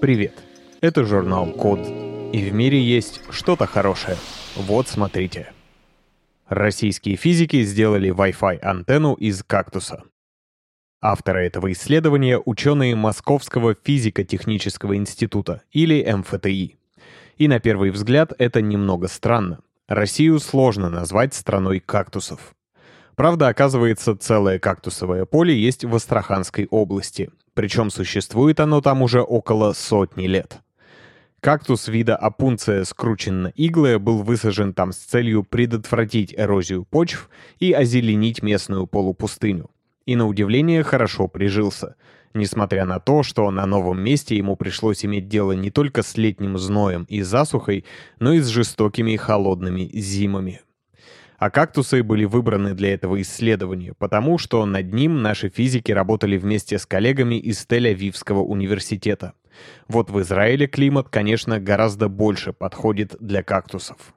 Привет! Это журнал Код. И в мире есть что-то хорошее. Вот смотрите. Российские физики сделали Wi-Fi антенну из кактуса. Авторы этого исследования — ученые Московского физико-технического института, или МФТИ. И на первый взгляд это немного странно. Россию сложно назвать страной кактусов. Правда, оказывается, целое кактусовое поле есть в Астраханской области. Причем существует оно там уже около сотни лет. Кактус вида опунция скрученно-иглая был высажен там с целью предотвратить эрозию почв и озеленить местную полупустыню. И на удивление хорошо прижился, несмотря на то, что на новом месте ему пришлось иметь дело не только с летним зноем и засухой, но и с жестокими холодными зимами. А кактусы были выбраны для этого исследования, потому что над ним наши физики работали вместе с коллегами из Тель-Авивского университета. Вот в Израиле климат, конечно, гораздо больше подходит для кактусов.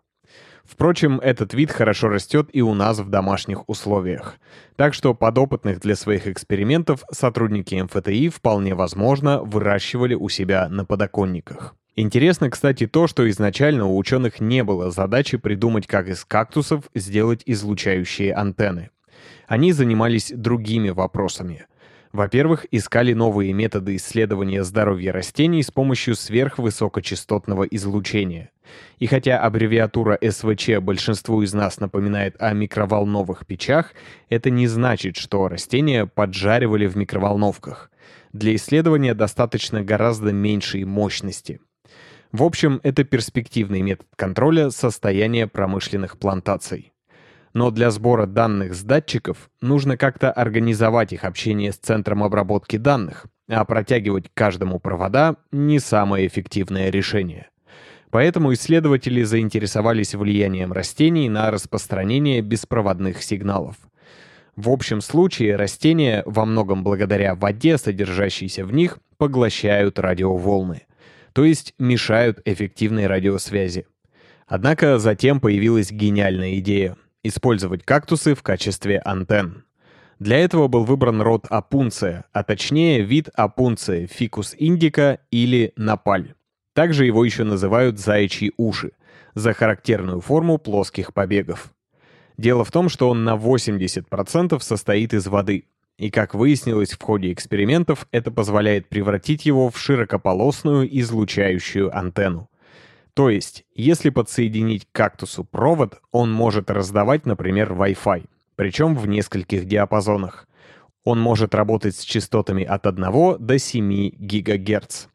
Впрочем, этот вид хорошо растет и у нас в домашних условиях. Так что подопытных для своих экспериментов сотрудники МФТИ вполне возможно выращивали у себя на подоконниках. Интересно, кстати, то, что изначально у ученых не было задачи придумать, как из кактусов сделать излучающие антенны. Они занимались другими вопросами. Во-первых, искали новые методы исследования здоровья растений с помощью сверхвысокочастотного излучения. И хотя аббревиатура СВЧ большинству из нас напоминает о микроволновых печах, это не значит, что растения поджаривали в микроволновках. Для исследования достаточно гораздо меньшей мощности. В общем, это перспективный метод контроля состояния промышленных плантаций. Но для сбора данных с датчиков нужно как-то организовать их общение с центром обработки данных, а протягивать каждому провода — не самое эффективное решение. Поэтому исследователи заинтересовались влиянием растений на распространение беспроводных сигналов. В общем случае растения, во многом благодаря воде, содержащейся в них, поглощают радиоволны — то есть мешают эффективной радиосвязи. Однако затем появилась гениальная идея — использовать кактусы в качестве антенн. Для этого был выбран род апунция, а точнее вид апунция фикус индика или напаль. Также его еще называют заячьи уши, за характерную форму плоских побегов. Дело в том, что он на 80% состоит из воды, и, как выяснилось в ходе экспериментов, это позволяет превратить его в широкополосную излучающую антенну. То есть, если подсоединить к кактусу провод, он может раздавать, например, Wi-Fi, причем в нескольких диапазонах. Он может работать с частотами от 1 до 7 ГГц.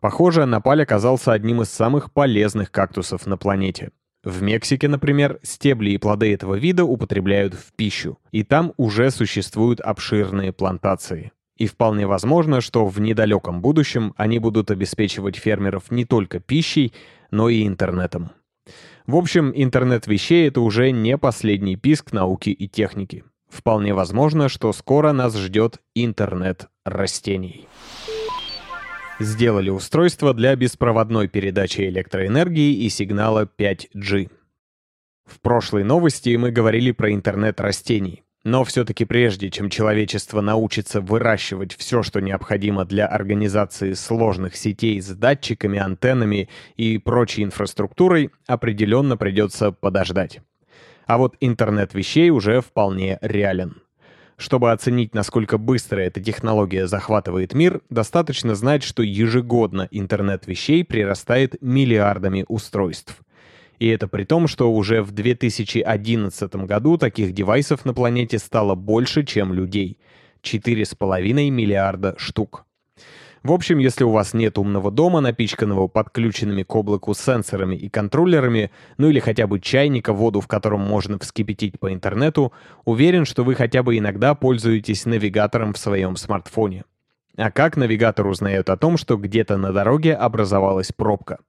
Похоже, Напаль оказался одним из самых полезных кактусов на планете. В Мексике, например, стебли и плоды этого вида употребляют в пищу, и там уже существуют обширные плантации. И вполне возможно, что в недалеком будущем они будут обеспечивать фермеров не только пищей, но и интернетом. В общем, интернет вещей — это уже не последний писк науки и техники. Вполне возможно, что скоро нас ждет интернет растений сделали устройство для беспроводной передачи электроэнергии и сигнала 5G. В прошлой новости мы говорили про интернет растений. Но все-таки прежде, чем человечество научится выращивать все, что необходимо для организации сложных сетей с датчиками, антеннами и прочей инфраструктурой, определенно придется подождать. А вот интернет вещей уже вполне реален. Чтобы оценить, насколько быстро эта технология захватывает мир, достаточно знать, что ежегодно интернет вещей прирастает миллиардами устройств. И это при том, что уже в 2011 году таких девайсов на планете стало больше, чем людей. 4,5 миллиарда штук. В общем, если у вас нет умного дома, напичканного подключенными к облаку сенсорами и контроллерами, ну или хотя бы чайника, воду в котором можно вскипятить по интернету, уверен, что вы хотя бы иногда пользуетесь навигатором в своем смартфоне. А как навигатор узнает о том, что где-то на дороге образовалась пробка?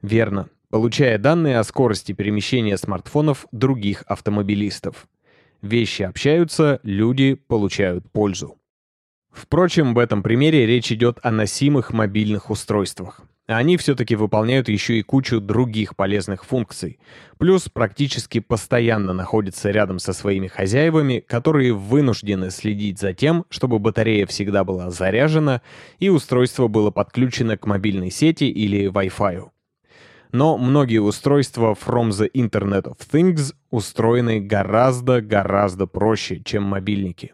Верно, получая данные о скорости перемещения смартфонов других автомобилистов. Вещи общаются, люди получают пользу. Впрочем, в этом примере речь идет о носимых мобильных устройствах. они все-таки выполняют еще и кучу других полезных функций. Плюс практически постоянно находятся рядом со своими хозяевами, которые вынуждены следить за тем, чтобы батарея всегда была заряжена и устройство было подключено к мобильной сети или Wi-Fi. Но многие устройства From the Internet of Things устроены гораздо-гораздо проще, чем мобильники.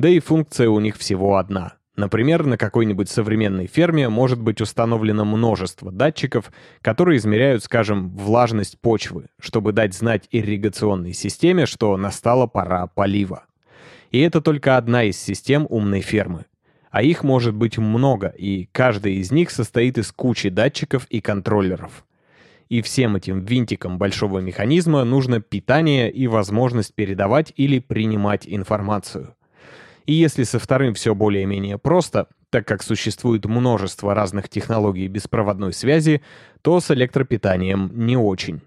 Да и функция у них всего одна — Например, на какой-нибудь современной ферме может быть установлено множество датчиков, которые измеряют, скажем, влажность почвы, чтобы дать знать ирригационной системе, что настала пора полива. И это только одна из систем умной фермы. А их может быть много, и каждый из них состоит из кучи датчиков и контроллеров. И всем этим винтикам большого механизма нужно питание и возможность передавать или принимать информацию. И если со вторым все более-менее просто, так как существует множество разных технологий беспроводной связи, то с электропитанием не очень.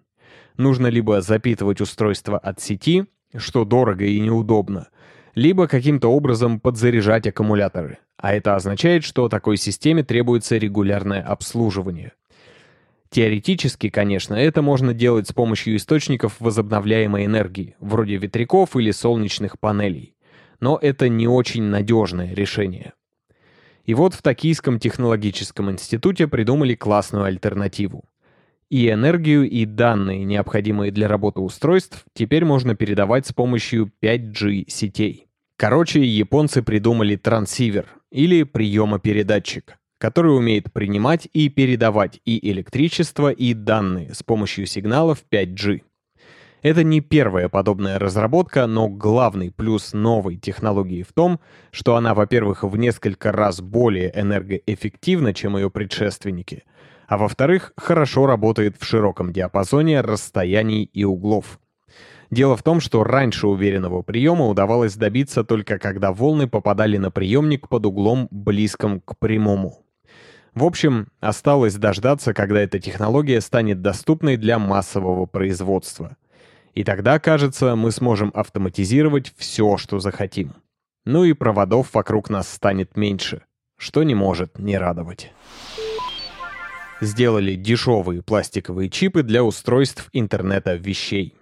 Нужно либо запитывать устройство от сети, что дорого и неудобно, либо каким-то образом подзаряжать аккумуляторы. А это означает, что такой системе требуется регулярное обслуживание. Теоретически, конечно, это можно делать с помощью источников возобновляемой энергии, вроде ветряков или солнечных панелей но это не очень надежное решение. И вот в Токийском технологическом институте придумали классную альтернативу. И энергию, и данные, необходимые для работы устройств, теперь можно передавать с помощью 5G сетей. Короче, японцы придумали трансивер, или приемопередатчик, который умеет принимать и передавать и электричество, и данные с помощью сигналов 5G. Это не первая подобная разработка, но главный плюс новой технологии в том, что она, во-первых, в несколько раз более энергоэффективна, чем ее предшественники, а во-вторых, хорошо работает в широком диапазоне расстояний и углов. Дело в том, что раньше уверенного приема удавалось добиться только когда волны попадали на приемник под углом близким к прямому. В общем, осталось дождаться, когда эта технология станет доступной для массового производства. И тогда, кажется, мы сможем автоматизировать все, что захотим. Ну и проводов вокруг нас станет меньше, что не может не радовать. Сделали дешевые пластиковые чипы для устройств интернета вещей.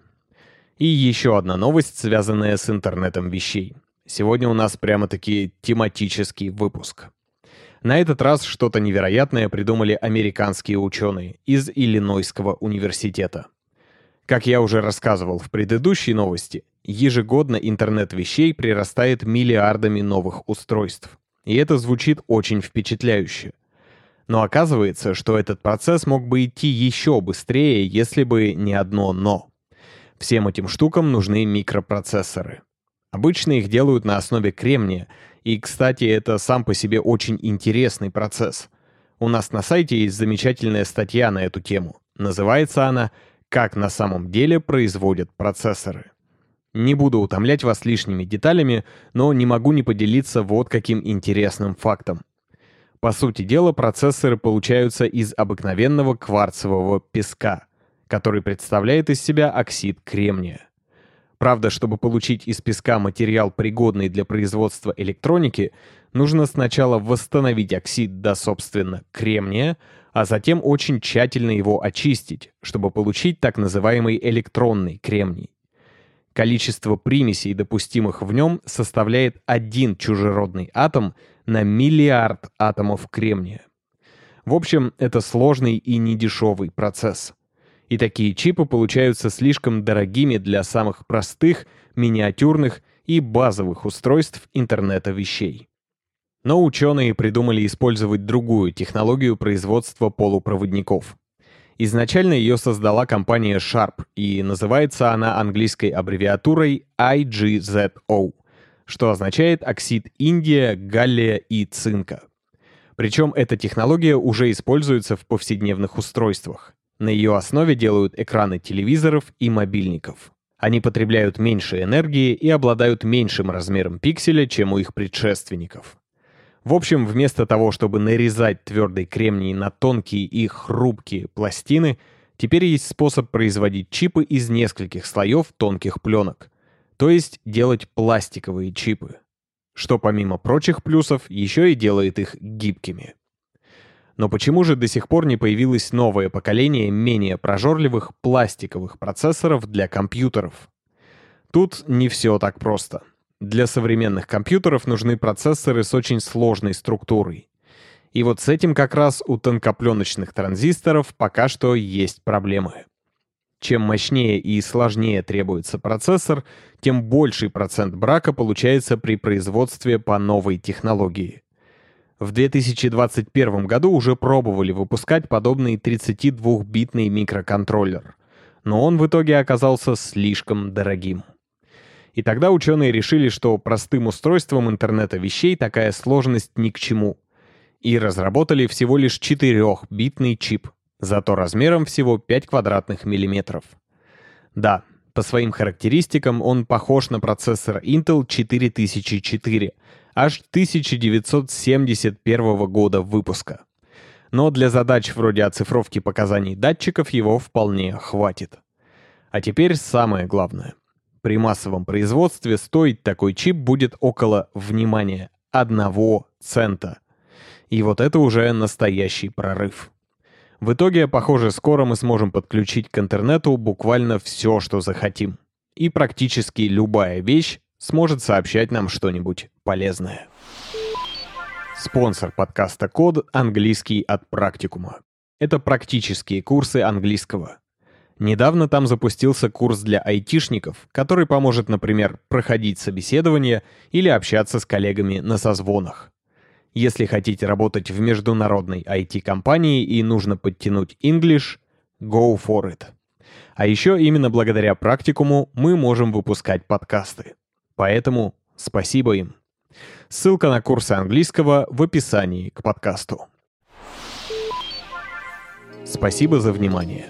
И еще одна новость, связанная с интернетом вещей. Сегодня у нас прямо-таки тематический выпуск. На этот раз что-то невероятное придумали американские ученые из Иллинойского университета. Как я уже рассказывал в предыдущей новости, ежегодно интернет вещей прирастает миллиардами новых устройств. И это звучит очень впечатляюще. Но оказывается, что этот процесс мог бы идти еще быстрее, если бы не одно «но». Всем этим штукам нужны микропроцессоры. Обычно их делают на основе кремния, и, кстати, это сам по себе очень интересный процесс. У нас на сайте есть замечательная статья на эту тему. Называется она как на самом деле производят процессоры. Не буду утомлять вас лишними деталями, но не могу не поделиться вот каким интересным фактом. По сути дела, процессоры получаются из обыкновенного кварцевого песка, который представляет из себя оксид кремния. Правда, чтобы получить из песка материал, пригодный для производства электроники, нужно сначала восстановить оксид до, собственно, кремния, а затем очень тщательно его очистить, чтобы получить так называемый электронный кремний. Количество примесей, допустимых в нем, составляет один чужеродный атом на миллиард атомов кремния. В общем, это сложный и недешевый процесс. И такие чипы получаются слишком дорогими для самых простых, миниатюрных и базовых устройств интернета вещей. Но ученые придумали использовать другую технологию производства полупроводников. Изначально ее создала компания Sharp, и называется она английской аббревиатурой IGZO, что означает оксид индия, галлия и цинка. Причем эта технология уже используется в повседневных устройствах. На ее основе делают экраны телевизоров и мобильников. Они потребляют меньше энергии и обладают меньшим размером пикселя, чем у их предшественников. В общем, вместо того, чтобы нарезать твердый кремний на тонкие и хрупкие пластины, теперь есть способ производить чипы из нескольких слоев тонких пленок. То есть делать пластиковые чипы. Что помимо прочих плюсов, еще и делает их гибкими. Но почему же до сих пор не появилось новое поколение менее прожорливых пластиковых процессоров для компьютеров? Тут не все так просто. Для современных компьютеров нужны процессоры с очень сложной структурой. И вот с этим как раз у тонкопленочных транзисторов пока что есть проблемы. Чем мощнее и сложнее требуется процессор, тем больший процент брака получается при производстве по новой технологии. В 2021 году уже пробовали выпускать подобный 32-битный микроконтроллер, но он в итоге оказался слишком дорогим. И тогда ученые решили, что простым устройством интернета вещей такая сложность ни к чему, и разработали всего лишь 4-битный чип, зато размером всего 5 квадратных миллиметров. Да, по своим характеристикам он похож на процессор Intel 4004, аж 1971 года выпуска. Но для задач вроде оцифровки показаний датчиков его вполне хватит. А теперь самое главное. При массовом производстве стоить такой чип будет около, внимания, одного цента. И вот это уже настоящий прорыв. В итоге, похоже, скоро мы сможем подключить к интернету буквально все, что захотим. И практически любая вещь сможет сообщать нам что-нибудь полезное. Спонсор подкаста «Код» — английский от практикума. Это практические курсы английского. Недавно там запустился курс для айтишников, который поможет, например, проходить собеседование или общаться с коллегами на созвонах. Если хотите работать в международной IT-компании и нужно подтянуть English, go for it. А еще именно благодаря практикуму мы можем выпускать подкасты. Поэтому спасибо им. Ссылка на курсы английского в описании к подкасту. Спасибо за внимание.